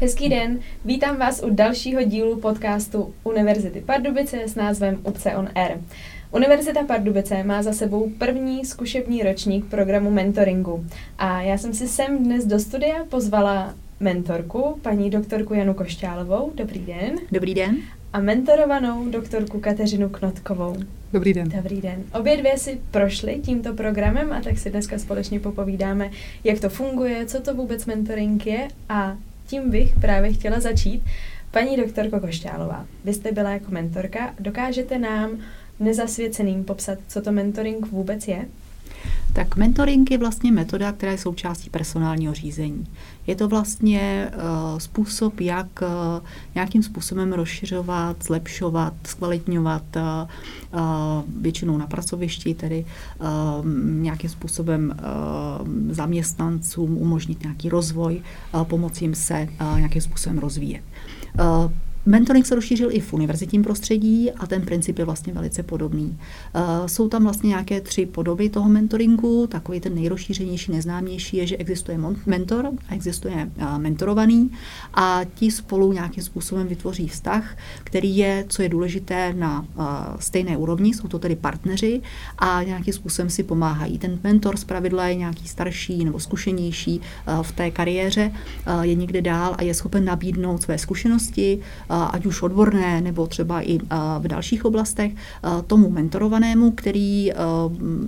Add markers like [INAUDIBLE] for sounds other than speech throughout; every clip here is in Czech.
Hezký den, vítám vás u dalšího dílu podcastu Univerzity Pardubice s názvem UPCE on Air. Univerzita Pardubice má za sebou první zkušební ročník programu mentoringu a já jsem si sem dnes do studia pozvala mentorku, paní doktorku Janu Košťálovou. Dobrý den. Dobrý den. A mentorovanou doktorku Kateřinu Knotkovou. Dobrý den. Dobrý den. Obě dvě si prošly tímto programem a tak si dneska společně popovídáme, jak to funguje, co to vůbec mentoring je a tím bych právě chtěla začít. Paní doktorko Košťálová, vy jste byla jako mentorka, dokážete nám nezasvěceným popsat, co to mentoring vůbec je? Tak mentoring je vlastně metoda, která je součástí personálního řízení. Je to vlastně uh, způsob, jak uh, nějakým způsobem rozšiřovat, zlepšovat, zkvalitňovat uh, většinou na pracovišti, tedy nějakým způsobem zaměstnancům umožnit nějaký rozvoj, pomoci jim se nějakým způsobem rozvíjet. Mentoring se rozšířil i v univerzitním prostředí a ten princip je vlastně velice podobný. Eh, jsou tam vlastně nějaké tři podoby toho mentoringu. Takový ten nejrozšířenější, neznámější je, že existuje mentor a existuje eh, mentorovaný a ti spolu nějakým způsobem vytvoří vztah, který je, co je důležité, na eh, stejné úrovni, jsou to tedy partneři a nějakým způsobem si pomáhají. Ten mentor zpravidla je nějaký starší nebo zkušenější v té kariéře, je někde dál a je schopen nabídnout své zkušenosti, ať už odborné nebo třeba i v dalších oblastech, tomu mentorovanému, který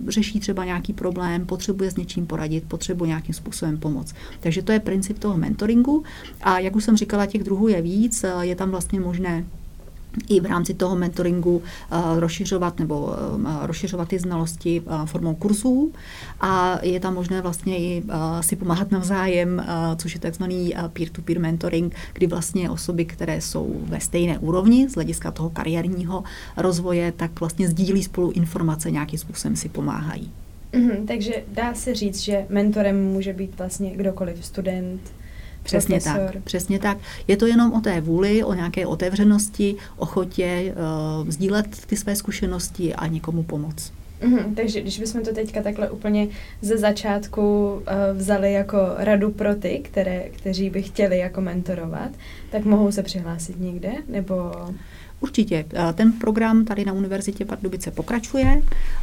řeší třeba nějaký problém, potřebuje s něčím poradit, potřebuje nějakým způsobem pomoct. Takže to je princip toho mentoringu. A jak už jsem říkala, těch druhů je víc, je tam vlastně možné i v rámci toho mentoringu uh, rozšiřovat nebo uh, rozšiřovat ty znalosti uh, formou kurzů a je tam možné vlastně i si pomáhat navzájem, což je takzvaný peer-to-peer mentoring, kdy vlastně osoby, které jsou ve stejné úrovni z hlediska toho kariérního rozvoje, tak vlastně sdílí spolu informace, nějakým způsobem si pomáhají. Mm-hmm, takže dá se říct, že mentorem může být vlastně kdokoliv, student, Přesně profesor. tak, přesně tak. Je to jenom o té vůli, o nějaké otevřenosti, ochotě uh, sdílet ty své zkušenosti a někomu pomoct. Mm-hmm, takže když bychom to teďka takhle úplně ze začátku uh, vzali jako radu pro ty, které, kteří by chtěli jako mentorovat, tak mohou se přihlásit někde, nebo... Určitě. Ten program tady na Univerzitě Pardubice pokračuje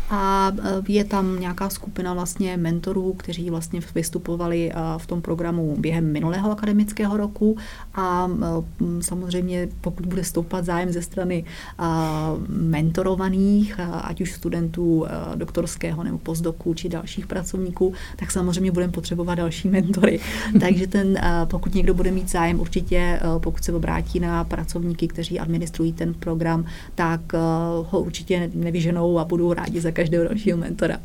a eh, je tam nějaká skupina vlastně mentorů, kteří vlastně vystupovali v tom programu během minulého akademického roku a samozřejmě pokud bude stoupat zájem ze strany mentorovaných, ať už studentů doktorského nebo postdoku či dalších pracovníků, tak samozřejmě budeme potřebovat další mentory. [LAUGHS] Takže ten, pokud někdo bude mít zájem, určitě pokud se obrátí na pracovníky, kteří administrují ten ten program, tak uh, ho určitě nevyženou a budou rádi za každého dalšího mentora.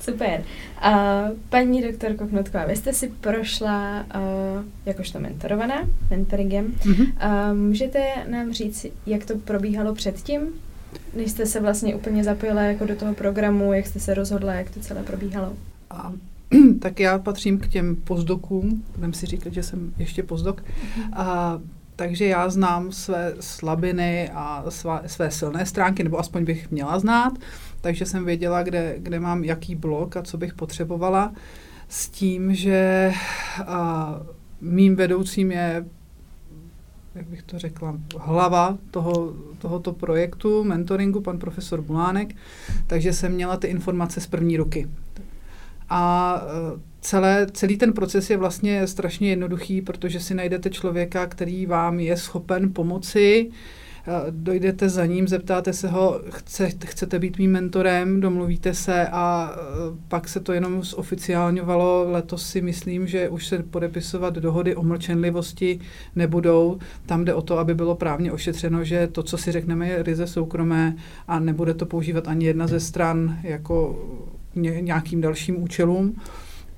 Super. Uh, paní doktorko Knotková, vy jste si prošla uh, jakožto mentorovaná, mentoringem. Mm-hmm. Uh, můžete nám říct, jak to probíhalo předtím, než jste se vlastně úplně zapojila jako do toho programu, jak jste se rozhodla, jak to celé probíhalo? A, [CLEARS THROAT] tak já patřím k těm pozdokům, budeme si říkat, že jsem ještě pozdok. Mm-hmm. A takže já znám své slabiny a své, své silné stránky, nebo aspoň bych měla znát, takže jsem věděla, kde, kde mám jaký blok a co bych potřebovala, s tím, že a, mým vedoucím je jak bych to řekla, hlava toho, tohoto projektu, mentoringu, pan profesor Bulánek, takže jsem měla ty informace z první ruky. A celé, celý ten proces je vlastně strašně jednoduchý, protože si najdete člověka, který vám je schopen pomoci, dojdete za ním, zeptáte se ho, chce, chcete být mým mentorem, domluvíte se a e, pak se to jenom zoficiálňovalo. Letos si myslím, že už se podepisovat dohody o mlčenlivosti nebudou. Tam jde o to, aby bylo právně ošetřeno, že to, co si řekneme, je ryze soukromé a nebude to používat ani jedna ze stran jako nějakým dalším účelům.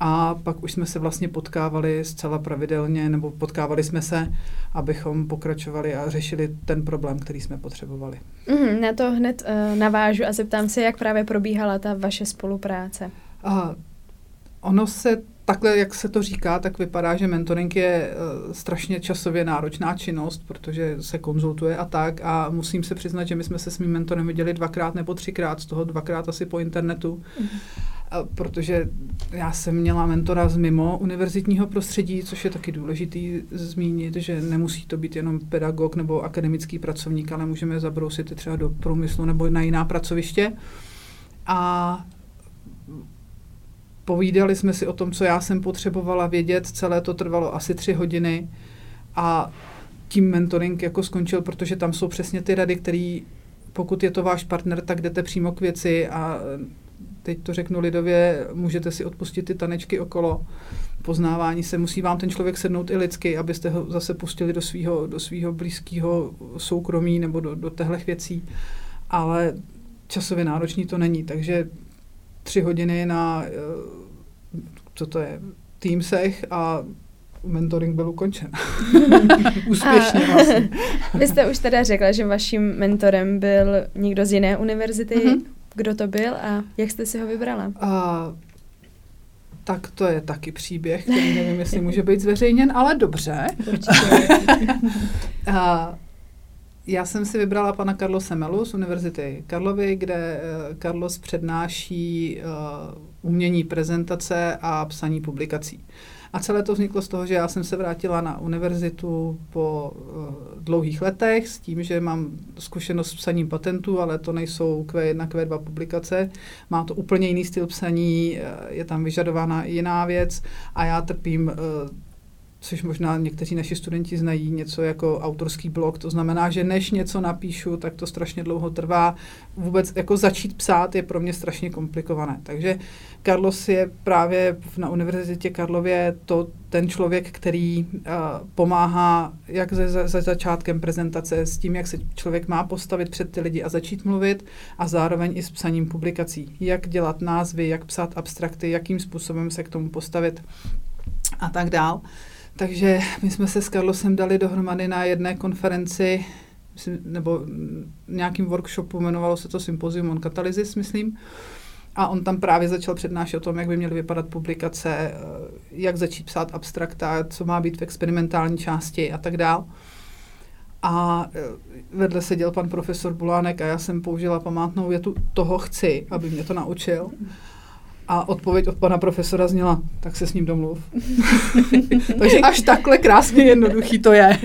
A pak už jsme se vlastně potkávali zcela pravidelně, nebo potkávali jsme se, abychom pokračovali a řešili ten problém, který jsme potřebovali. Mm, na to hned uh, navážu a zeptám se, jak právě probíhala ta vaše spolupráce. A ono se takhle, jak se to říká, tak vypadá, že mentoring je uh, strašně časově náročná činnost, protože se konzultuje a tak. A musím se přiznat, že my jsme se s mým mentorem viděli dvakrát nebo třikrát, z toho dvakrát asi po internetu. Mm protože já jsem měla mentora z mimo univerzitního prostředí, což je taky důležitý zmínit, že nemusí to být jenom pedagog nebo akademický pracovník, ale můžeme zabrousit třeba do průmyslu nebo na jiná pracoviště. A povídali jsme si o tom, co já jsem potřebovala vědět. Celé to trvalo asi tři hodiny a tím mentoring jako skončil, protože tam jsou přesně ty rady, které pokud je to váš partner, tak jdete přímo k věci a teď to řeknu lidově, můžete si odpustit ty tanečky okolo poznávání se. Musí vám ten člověk sednout i lidsky, abyste ho zase pustili do svého do svýho blízkého soukromí nebo do, do těchto věcí. Ale časově náročný to není, takže tři hodiny na, eh, co to je, Teamsech a mentoring byl ukončen. [LAUGHS] Úspěšně vlastně. Vy jste už teda řekla, že vaším mentorem byl někdo z jiné univerzity. Mm-hmm. Kdo to byl a jak jste si ho vybrala? A, tak to je taky příběh, který nevím, jestli může být zveřejněn, ale dobře. [LAUGHS] a, já jsem si vybrala pana Carlose Melu z Univerzity Karlovy, kde uh, Carlos přednáší uh, umění prezentace a psaní publikací. Uh, a celé to vzniklo z toho, že já jsem se vrátila na univerzitu po uh, dlouhých letech s tím, že mám zkušenost s psaním patentů, ale to nejsou Q1, Q2 publikace. Má to úplně jiný styl psaní, eh, je tam vyžadována jiná věc a já trpím uh, což možná někteří naši studenti znají, něco jako autorský blog. To znamená, že než něco napíšu, tak to strašně dlouho trvá. Vůbec jako začít psát je pro mě strašně komplikované. Takže Carlos je právě na Univerzitě Karlově to, ten člověk, který uh, pomáhá jak ze, ze začátkem prezentace s tím, jak se člověk má postavit před ty lidi a začít mluvit a zároveň i s psaním publikací. Jak dělat názvy, jak psát abstrakty, jakým způsobem se k tomu postavit a tak dál. Takže my jsme se s Carlosem dali dohromady na jedné konferenci, nebo nějakým workshopu, jmenovalo se to Symposium on Catalysis, myslím. A on tam právě začal přednášet o tom, jak by měly vypadat publikace, eh, jak začít psát abstrakta, co má být v experimentální části a tak dál. A eh, vedle seděl pan profesor Bulánek a já jsem použila památnou větu, toho chci, aby mě to naučil. A odpověď od pana profesora zněla, tak se s ním domluv. [LAUGHS] Takže až takhle krásně jednoduchý to je.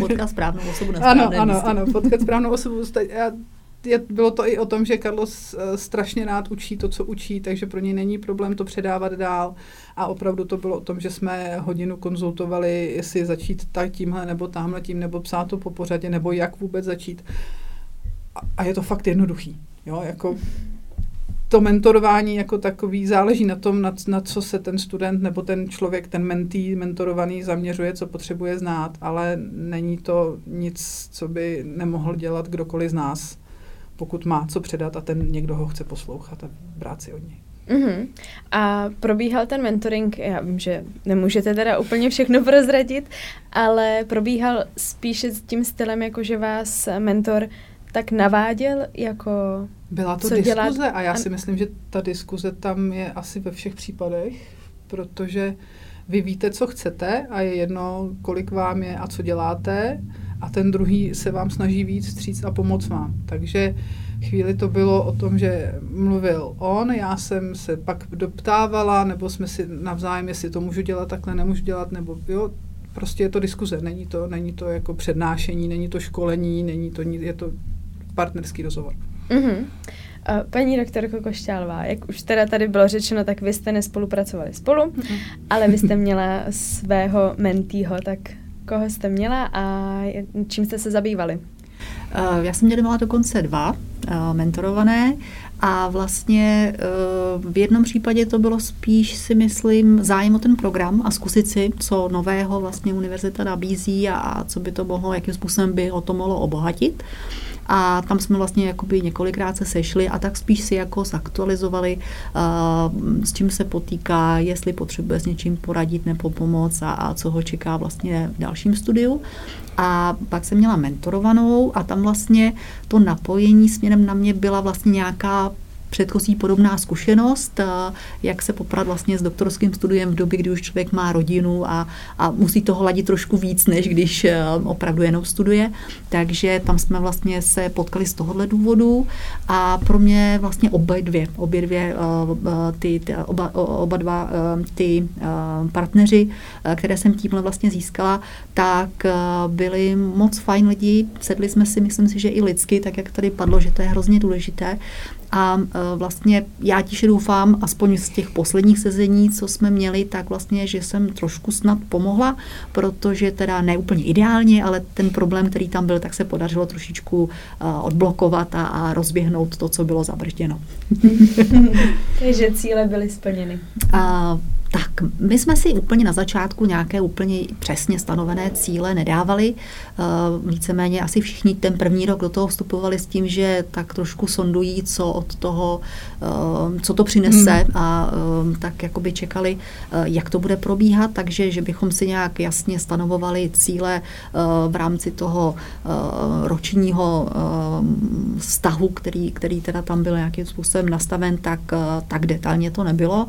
potkat správnou osobu na Ano, ano, místě. ano, potkat správnou osobu. Já, je, bylo to i o tom, že Carlos uh, strašně rád učí to, co učí, takže pro něj není problém to předávat dál. A opravdu to bylo o tom, že jsme hodinu konzultovali, jestli začít tak tímhle nebo tamhle tím, nebo psát to po pořadě, nebo jak vůbec začít. A, a je to fakt jednoduchý. Jo, jako to mentorování jako takový záleží na tom, na, na co se ten student nebo ten člověk, ten mentý, mentorovaný zaměřuje, co potřebuje znát, ale není to nic, co by nemohl dělat kdokoliv z nás, pokud má co předat a ten někdo ho chce poslouchat a brát si od něj. Uh-huh. A probíhal ten mentoring, já vím, že nemůžete teda úplně všechno prozradit, ale probíhal spíše s tím stylem, jako že vás mentor tak naváděl jako Byla to co diskuze dělat? a já si myslím, že ta diskuze tam je asi ve všech případech, protože vy víte, co chcete a je jedno, kolik vám je a co děláte a ten druhý se vám snaží víc stříct a pomoct vám. Takže chvíli to bylo o tom, že mluvil on, já jsem se pak doptávala, nebo jsme si navzájem, jestli to můžu dělat takhle, nemůžu dělat, nebo jo, prostě je to diskuze, není to, není to jako přednášení, není to školení, není to, je to partnerský rozhovor. Mm-hmm. Paní doktorko Košťálová, jak už teda tady bylo řečeno, tak vy jste nespolupracovali spolu, mm-hmm. ale vy jste měla svého mentýho, tak koho jste měla a čím jste se zabývali? Já jsem měla dokonce dva mentorované a vlastně v jednom případě to bylo spíš si myslím zájem o ten program a zkusit si, co nového vlastně univerzita nabízí a co by to mohlo, jakým způsobem by ho to mohlo obohatit a tam jsme vlastně jakoby několikrát se sešli a tak spíš si jako zaktualizovali, uh, s čím se potýká, jestli potřebuje s něčím poradit nebo pomoct a, a co ho čeká vlastně v dalším studiu. A pak jsem měla mentorovanou a tam vlastně to napojení směrem na mě byla vlastně nějaká předchozí podobná zkušenost, jak se poprat vlastně s doktorským studiem v době, kdy už člověk má rodinu a, a musí toho ladit trošku víc, než když opravdu jenom studuje. Takže tam jsme vlastně se potkali z tohohle důvodu a pro mě vlastně obě dvě, obě dvě ty, ty oba, oba dva ty partneři, které jsem tímhle vlastně získala, tak byli moc fajn lidi, sedli jsme si, myslím si, že i lidsky, tak jak tady padlo, že to je hrozně důležité. A e, vlastně já tiše doufám, aspoň z těch posledních sezení, co jsme měli, tak vlastně, že jsem trošku snad pomohla, protože teda ne úplně ideálně, ale ten problém, který tam byl, tak se podařilo trošičku e, odblokovat a, a rozběhnout to, co bylo zabržděno. [LAUGHS] Takže cíle byly splněny. A tak, my jsme si úplně na začátku nějaké úplně přesně stanovené cíle nedávali. Eh, víceméně asi všichni ten první rok do toho vstupovali s tím, že tak trošku sondují, co od toho, eh, co to přinese hmm. a eh, tak jakoby čekali, jak to bude probíhat, takže že bychom si nějak jasně stanovovali cíle v rámci toho ročního vztahu, který, který teda tam byl nějakým způsobem nastaven, tak, tak detailně to nebylo.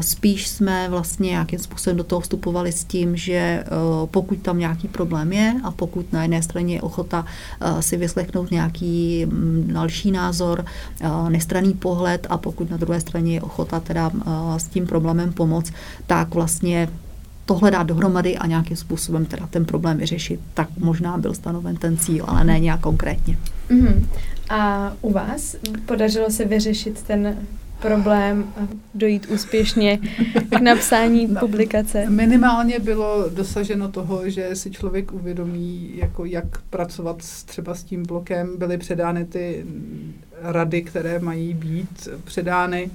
Spíš jsme jsme vlastně nějakým způsobem do toho vstupovali s tím, že eh, pokud tam nějaký problém je a pokud na jedné straně je ochota eh, si vyslechnout nějaký mm, další názor, eh, nestraný pohled a pokud na druhé straně je ochota teda s tím problémem pomoct, tak vlastně tohle dát dohromady a nějakým způsobem teda ten problém vyřešit, tak možná byl stanoven ten cíl, ale ne nějak konkrétně. Mm-hmm. A u vás podařilo se vyřešit ten problém dojít úspěšně k napsání no, publikace? Minimálně bylo dosaženo toho, že si člověk uvědomí, jako jak pracovat s, třeba s tím blokem. Byly předány ty rady, které mají být předány.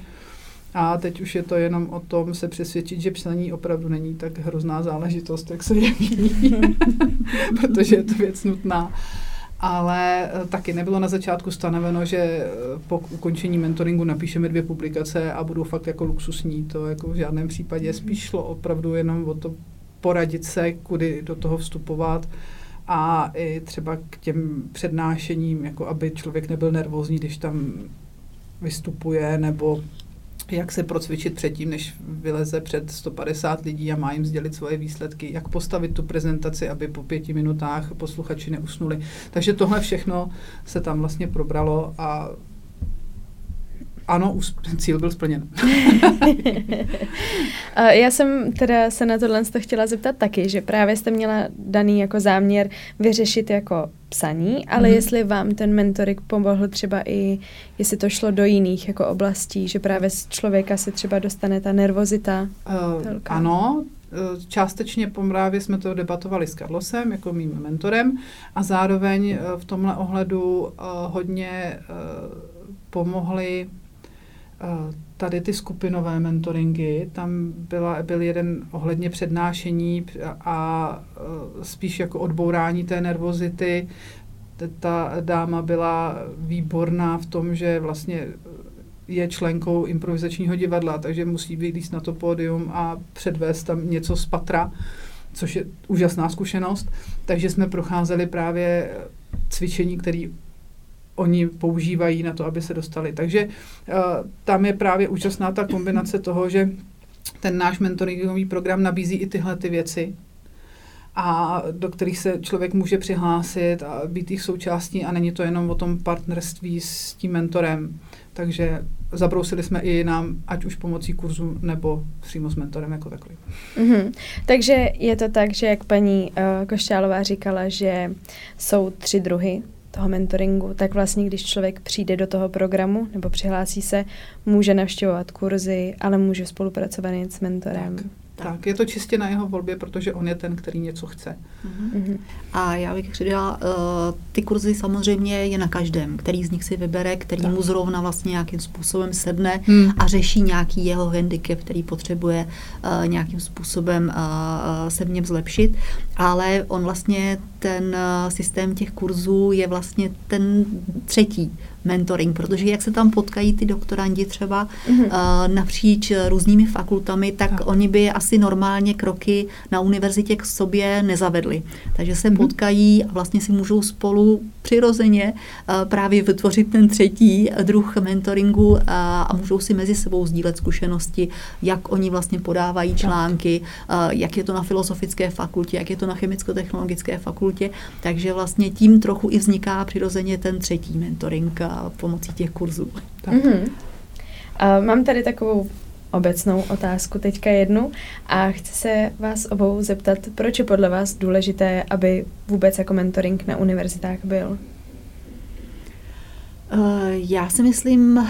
A teď už je to jenom o tom se přesvědčit, že psaní opravdu není tak hrozná záležitost, jak se jeví, [LAUGHS] protože je to věc nutná ale eh, taky nebylo na začátku stanoveno, že eh, po ukončení mentoringu napíšeme dvě publikace a budou fakt jako luxusní. To jako v žádném případě mhm. spíš šlo opravdu jenom o to poradit se, kudy do toho vstupovat a i třeba k těm přednášením, jako aby člověk nebyl nervózní, když tam vystupuje, nebo jak se procvičit předtím, než vyleze před 150 lidí a má jim sdělit svoje výsledky, jak postavit tu prezentaci, aby po pěti minutách posluchači neusnuli. Takže tohle všechno se tam vlastně probralo a ano, cíl byl splněn. [LAUGHS] Já jsem teda se na tohle chtěla zeptat taky, že právě jste měla daný jako záměr vyřešit jako psaní, ale mm-hmm. jestli vám ten mentorik pomohl třeba i, jestli to šlo do jiných jako oblastí, že právě z člověka se třeba dostane ta nervozita. Uh, ano, eh, částečně právě jsme to debatovali s Carlosem jako mým mentorem a zároveň eh, v tomhle ohledu hodně pomohly tady ty skupinové mentoringy, tam byla, byl jeden ohledně přednášení a spíš jako odbourání té nervozity. Ta dáma byla výborná v tom, že vlastně je členkou improvizačního divadla, takže musí být na to pódium a předvést tam něco z patra, což je úžasná zkušenost. Takže jsme procházeli právě cvičení, které oni používají na to, aby se dostali. Takže uh, tam je právě úžasná ta kombinace toho, že ten náš mentoringový program nabízí i tyhle ty věci, a do kterých se člověk může přihlásit a být jich součástí a není to jenom o tom partnerství s tím mentorem. Takže zabrousili jsme i nám, ať už pomocí kurzu nebo přímo s mentorem jako takový. Mm-hmm. Takže je to tak, že jak paní uh, Košťálová říkala, že jsou tři druhy toho mentoringu, tak vlastně, když člověk přijde do toho programu nebo přihlásí se, může navštěvovat kurzy, ale může spolupracovat s mentorem. Tak. Tak, je to čistě na jeho volbě, protože on je ten, který něco chce. Mm-hmm. A já bych přidala, uh, ty kurzy samozřejmě je na každém, který z nich si vybere, který tak. mu zrovna vlastně nějakým způsobem sedne hmm. a řeší nějaký jeho handicap, který potřebuje uh, nějakým způsobem uh, se v něm zlepšit. Ale on vlastně ten systém těch kurzů je vlastně ten třetí mentoring, protože jak se tam potkají ty doktorandi třeba mm-hmm. napříč různými fakultami, tak, tak oni by asi normálně kroky na univerzitě k sobě nezavedli. Takže se mm-hmm. potkají a vlastně si můžou spolu přirozeně uh, právě vytvořit ten třetí druh mentoringu uh, a můžou si mezi sebou sdílet zkušenosti, jak oni vlastně podávají články, jak je to na filozofické fakultě, jak je to na chemicko-technologické fakultě. Takže vlastně tím trochu i vzniká přirozeně ten třetí mentoring pomocí těch kurzů. Tak. Mm-hmm. Uh, mám tady takovou obecnou otázku, teďka jednu, a chci se vás obou zeptat, proč je podle vás důležité, aby vůbec jako mentoring na univerzitách byl? Já si myslím,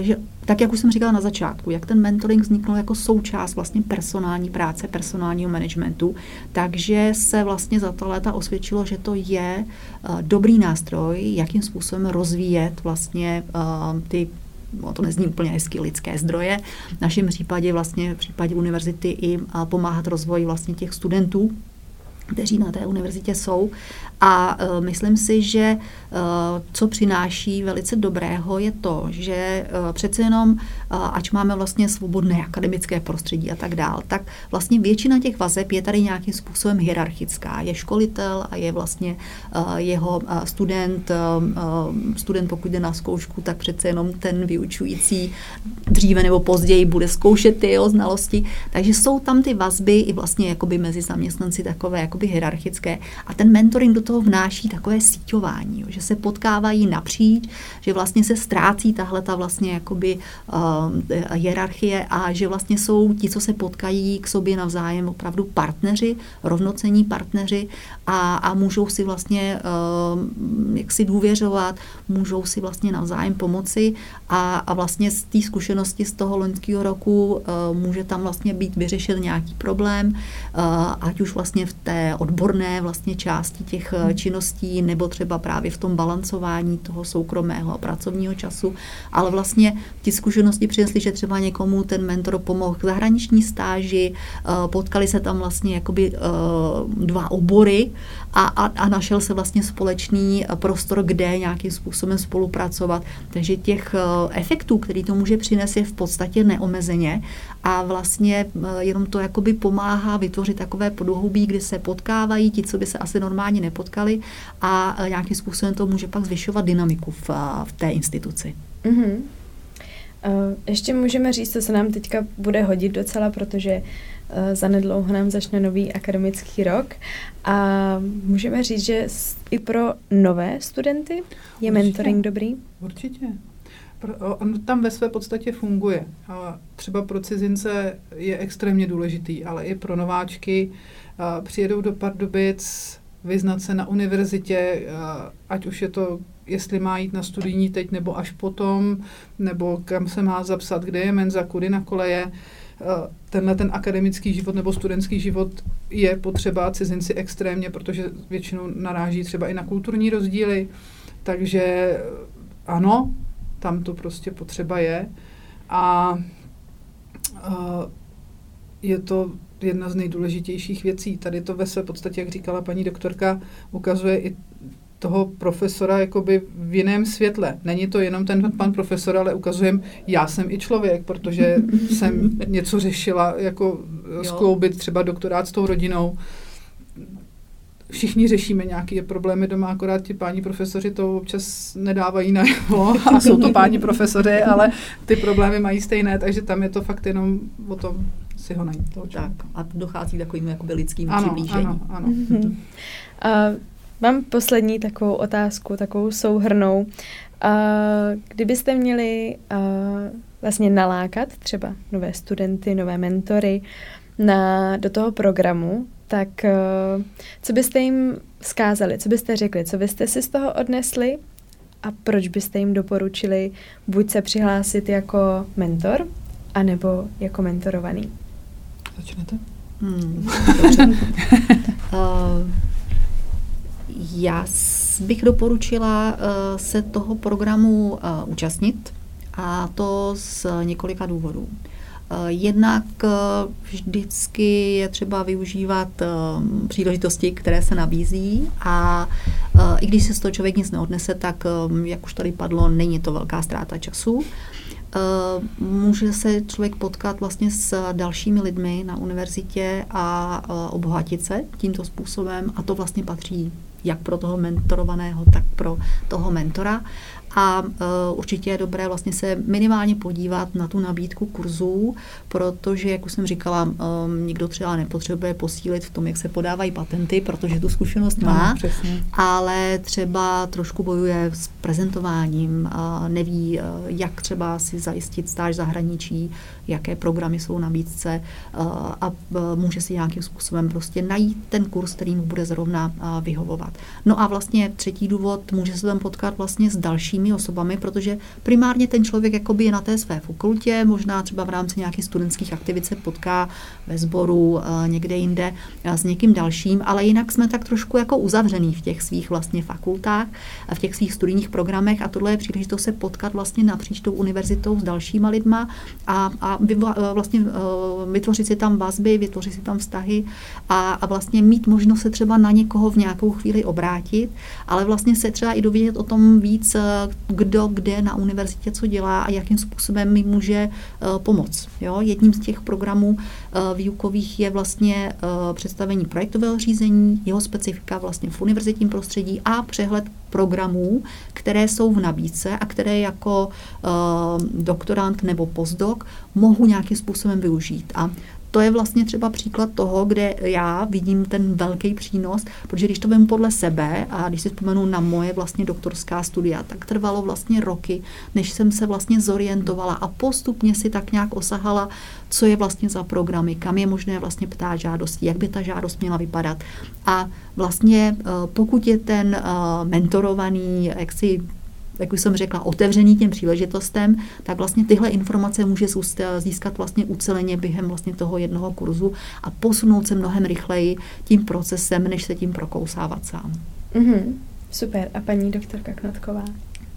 že tak, jak už jsem říkala na začátku, jak ten mentoring vzniknul jako součást vlastně personální práce, personálního managementu, takže se vlastně za ta léta osvědčilo, že to je dobrý nástroj, jakým způsobem rozvíjet vlastně ty no to nezní úplně hezky, lidské zdroje. V našem případě vlastně v případě univerzity i pomáhat rozvoji vlastně těch studentů, kteří na té univerzitě jsou. A uh, myslím si, že uh, co přináší velice dobrého je to, že uh, přece jenom, uh, ač máme vlastně svobodné akademické prostředí a tak dál, tak vlastně většina těch vazeb je tady nějakým způsobem hierarchická. Je školitel a je vlastně uh, jeho uh, student, uh, student pokud jde na zkoušku, tak přece jenom ten vyučující dříve nebo později bude zkoušet ty jeho znalosti. Takže jsou tam ty vazby i vlastně jakoby mezi zaměstnanci takové jakoby hierarchické. A ten mentoring do toho vnáší takové síťování, jo, že se potkávají napříč, že vlastně se ztrácí tahle ta vlastně jakoby uh, hierarchie a že vlastně jsou ti, co se potkají k sobě navzájem opravdu partneři, rovnocení partneři a, a můžou si vlastně uh, jak si důvěřovat, můžou si vlastně navzájem pomoci a, a vlastně z té zkušenosti z toho loňského roku uh, může tam vlastně být vyřešen nějaký problém, uh, ať už vlastně v té odborné vlastně části těch činností nebo třeba právě v tom balancování toho soukromého a pracovního času, ale vlastně ty zkušenosti přinesly, že třeba někomu ten mentor pomohl k zahraniční stáži, eh, potkali se tam vlastně jakoby eh, dva obory a, a, a našel se vlastně společný prostor, kde nějakým způsobem spolupracovat. Takže těch eh, efektů, který to může přinést, je v podstatě neomezeně. A vlastně jenom to jakoby pomáhá vytvořit takové podhoubí, kdy se potkávají ti, co by se asi normálně nepotkali a nějakým způsobem to může pak zvyšovat dynamiku v, v té instituci. Mm-hmm. Ještě můžeme říct, co se nám teďka bude hodit docela, protože zanedlouho nám začne nový akademický rok a můžeme říct, že i pro nové studenty je Určitě. mentoring dobrý? Určitě. On tam ve své podstatě funguje. Třeba pro cizince je extrémně důležitý, ale i pro nováčky přijedou do Pardubic, vyznat se na univerzitě, ať už je to, jestli má jít na studijní teď nebo až potom, nebo kam se má zapsat, kde je menza, kudy na koleje. Tenhle ten akademický život nebo studentský život je potřeba cizinci extrémně, protože většinou naráží třeba i na kulturní rozdíly. Takže ano, tam to prostě potřeba je. A je to jedna z nejdůležitějších věcí. Tady to ve své podstatě, jak říkala paní doktorka, ukazuje i toho profesora jakoby v jiném světle. Není to jenom ten pan profesor, ale ukazujem, já jsem i člověk, protože [LAUGHS] jsem něco řešila, jako skloubit třeba doktorát s tou rodinou. Všichni řešíme nějaké problémy doma, akorát ti páni profesoři to občas nedávají na a jsou to páni profesoři, ale ty problémy mají stejné, takže tam je to fakt jenom o tom si ho najít. Toho tak a dochází takovým jakoby lidským ano, přiblížení. Ano, ano. Mm-hmm. Uh, mám poslední takovou otázku, takovou souhrnou. Uh, kdybyste měli uh, vlastně nalákat třeba nové studenty, nové mentory na, do toho programu, tak uh, co byste jim vzkázali, co byste řekli, co byste si z toho odnesli a proč byste jim doporučili buď se přihlásit jako mentor, anebo jako mentorovaný? Začnete? Hmm, uh, [LAUGHS] já bych doporučila uh, se toho programu uh, účastnit a to z několika důvodů. Jednak vždycky je třeba využívat příležitosti, které se nabízí a i když se z toho člověk nic neodnese, tak, jak už tady padlo, není to velká ztráta času. Může se člověk potkat vlastně s dalšími lidmi na univerzitě a obohatit se tímto způsobem a to vlastně patří jak pro toho mentorovaného, tak pro toho mentora a uh, určitě je dobré vlastně se minimálně podívat na tu nabídku kurzů, protože, jak už jsem říkala, um, někdo třeba nepotřebuje posílit v tom, jak se podávají patenty, protože tu zkušenost má, no, ale třeba trošku bojuje s prezentováním, uh, neví, uh, jak třeba si zajistit stáž zahraničí, jaké programy jsou na nabídce uh, a uh, může si nějakým způsobem prostě najít ten kurz, který mu bude zrovna uh, vyhovovat. No a vlastně třetí důvod, může se tam potkat vlastně s dalšími dalšími osobami, protože primárně ten člověk jakoby je na té své fakultě, možná třeba v rámci nějakých studentských aktivit se potká ve sboru, eh, někde jinde eh, s někým dalším, ale jinak jsme tak trošku jako uzavřený v těch svých vlastně fakultách, v těch svých studijních programech a tohle je příležitost se potkat vlastně napříč tou univerzitou s dalšíma lidma a, a eh, vlastně vytvořit si tam vazby, vytvořit si tam vztahy a, a vlastně mít možnost se třeba na někoho v nějakou chvíli obrátit, ale vlastně se třeba i dovědět o tom víc, kdo kde na univerzitě co dělá a jakým způsobem mi může eh, pomoct. Jo? Jedním z těch programů eh, výukových je vlastně eh, představení projektového řízení, jeho specifika vlastně v univerzitním prostředí a přehled programů, které jsou v nabídce a které jako doktorant nebo postdoc mohu nějakým způsobem využít. A to je vlastně třeba příklad toho, kde já vidím ten velký přínos, protože když to vím podle sebe a když si vzpomenu na moje vlastně doktorská studia, tak trvalo vlastně roky, než jsem se vlastně zorientovala a postupně si tak nějak osahala, co je vlastně za programy, kam je možné vlastně ptát žádosti, jak by ta žádost měla vypadat. A vlastně eh, pokud je ten eh, mentorovaný, jak si jak už jsem řekla, otevřený těm příležitostem, tak vlastně tyhle informace může získat vlastně uceleně během vlastně toho jednoho kurzu a posunout se mnohem rychleji tím procesem, než se tím prokousávat sám. Mm-hmm. Super. A paní doktorka Knotková?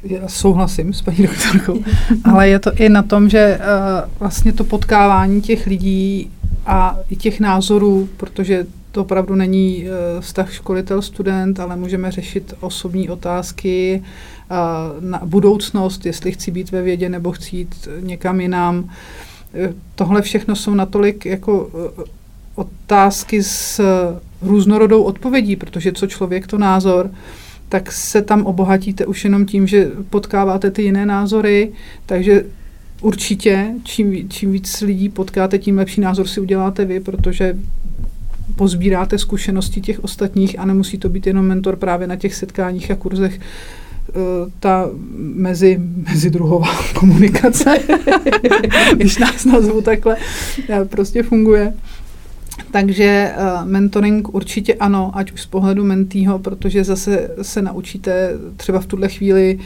Já souhlasím s paní doktorkou, [LAUGHS] ale je to i na tom, že uh, vlastně to potkávání těch lidí a i těch názorů, protože to opravdu není uh, vztah školitel-student, ale můžeme řešit osobní otázky, na budoucnost, jestli chci být ve vědě nebo chci jít někam jinam. E, tohle všechno jsou natolik jako otázky s různorodou odpovědí, protože co člověk, to názor, tak se tam obohatíte už jenom tím, že potkáváte ty jiné názory, takže určitě, čím, čím víc lidí potkáte, tím lepší názor si uděláte vy, protože pozbíráte zkušenosti těch ostatních a nemusí to být jenom mentor právě na těch setkáních a kurzech, Eh, ta mezi, mezidruhová [LAUGHS] komunikace, [LAUGHS] když nás nazvu takhle, eh, prostě funguje. Takže uh, mentoring určitě ano, ať už z pohledu mentýho, protože zase se naučíte třeba v tuhle chvíli uh,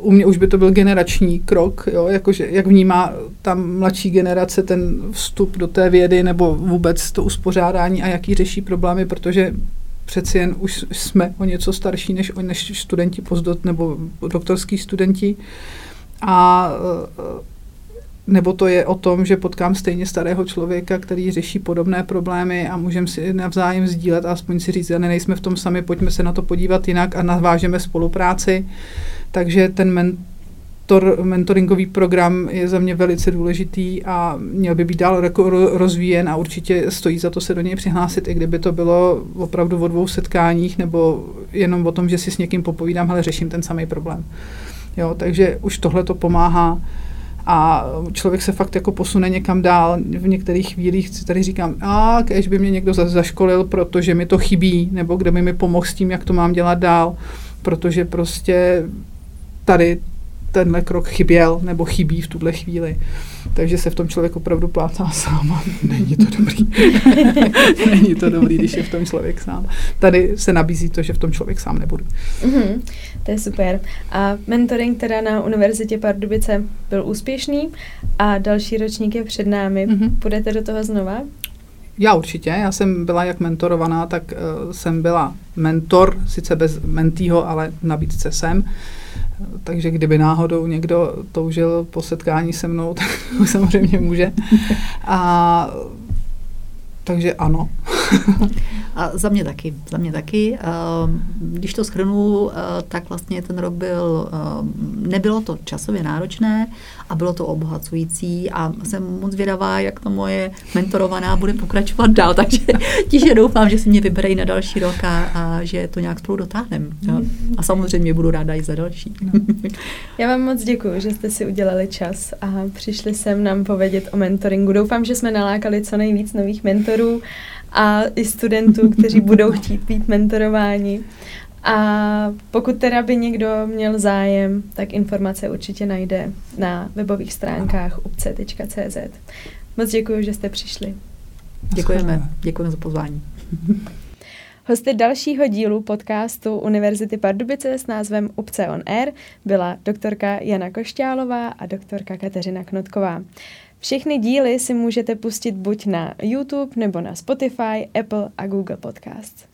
u mě už by to byl generační krok, jo, jakože jak vnímá ta mladší generace ten vstup do té vědy nebo vůbec to uspořádání a jaký řeší problémy, protože přeci jen už jsme o něco starší než, než studenti postdot nebo doktorský studenti. A nebo to je o tom, že potkám stejně starého člověka, který řeší podobné problémy a můžeme si navzájem sdílet a aspoň si říct, že nejsme v tom sami, pojďme se na to podívat jinak a navážeme spolupráci. Takže ten men, mentor, mentoringový program je za mě velice důležitý a měl by být dál rozvíjen a určitě stojí za to se do něj přihlásit, i kdyby to bylo opravdu o dvou setkáních nebo jenom o tom, že si s někým popovídám, ale řeším ten samý problém. Jo, takže už tohle to pomáhá a člověk se fakt jako posune někam dál. V některých chvílích si tady říkám, a kež by mě někdo zaškolil, protože mi to chybí, nebo kde by mi pomohl s tím, jak to mám dělat dál, protože prostě tady tenhle krok chyběl nebo chybí v tuhle chvíli. Takže se v tom člověk opravdu plácá sám [LAUGHS] není to dobrý. [LAUGHS] není to dobrý, když je v tom člověk sám. Tady se nabízí to, že v tom člověk sám nebude. Mm-hmm, to je super. A mentoring teda na Univerzitě Pardubice byl úspěšný a další ročník je před námi. Mm-hmm. Půjdete do toho znova? Já určitě. Já jsem byla jak mentorovaná, tak uh, jsem byla mentor, sice bez mentýho, ale nabídce jsem. Takže kdyby náhodou někdo toužil po setkání se mnou, [LAUGHS] tak samozřejmě může. A takže ano. [LAUGHS] A za mě taky, za mě taky. Ehm, když to schrnu, eh, tak vlastně ten rok byl, ehm, nebylo to časově náročné a bylo to obohacující a jsem moc vědavá, jak to moje mentorovaná bude pokračovat dál, [LAUGHS] takže tiše doufám, že si mě vyberejí na další rok a, a že to nějak spolu dotáhneme. A samozřejmě budu ráda i za další. No. Já vám moc děkuji, že jste si udělali čas a přišli sem nám povědět o mentoringu. Doufám, že jsme nalákali co nejvíc nových mentorů a i studentů, kteří budou chtít být mentorováni. A pokud teda by někdo měl zájem, tak informace určitě najde na webových stránkách upce.cz. Moc děkuji, že jste přišli. Děkujeme. Děkujeme za pozvání. [LAUGHS] Hosty dalšího dílu podcastu Univerzity Pardubice s názvem Upce on Air byla doktorka Jana Košťálová a doktorka Kateřina Knotková. Všechny díly si můžete pustit buď na YouTube nebo na Spotify, Apple a Google Podcasts.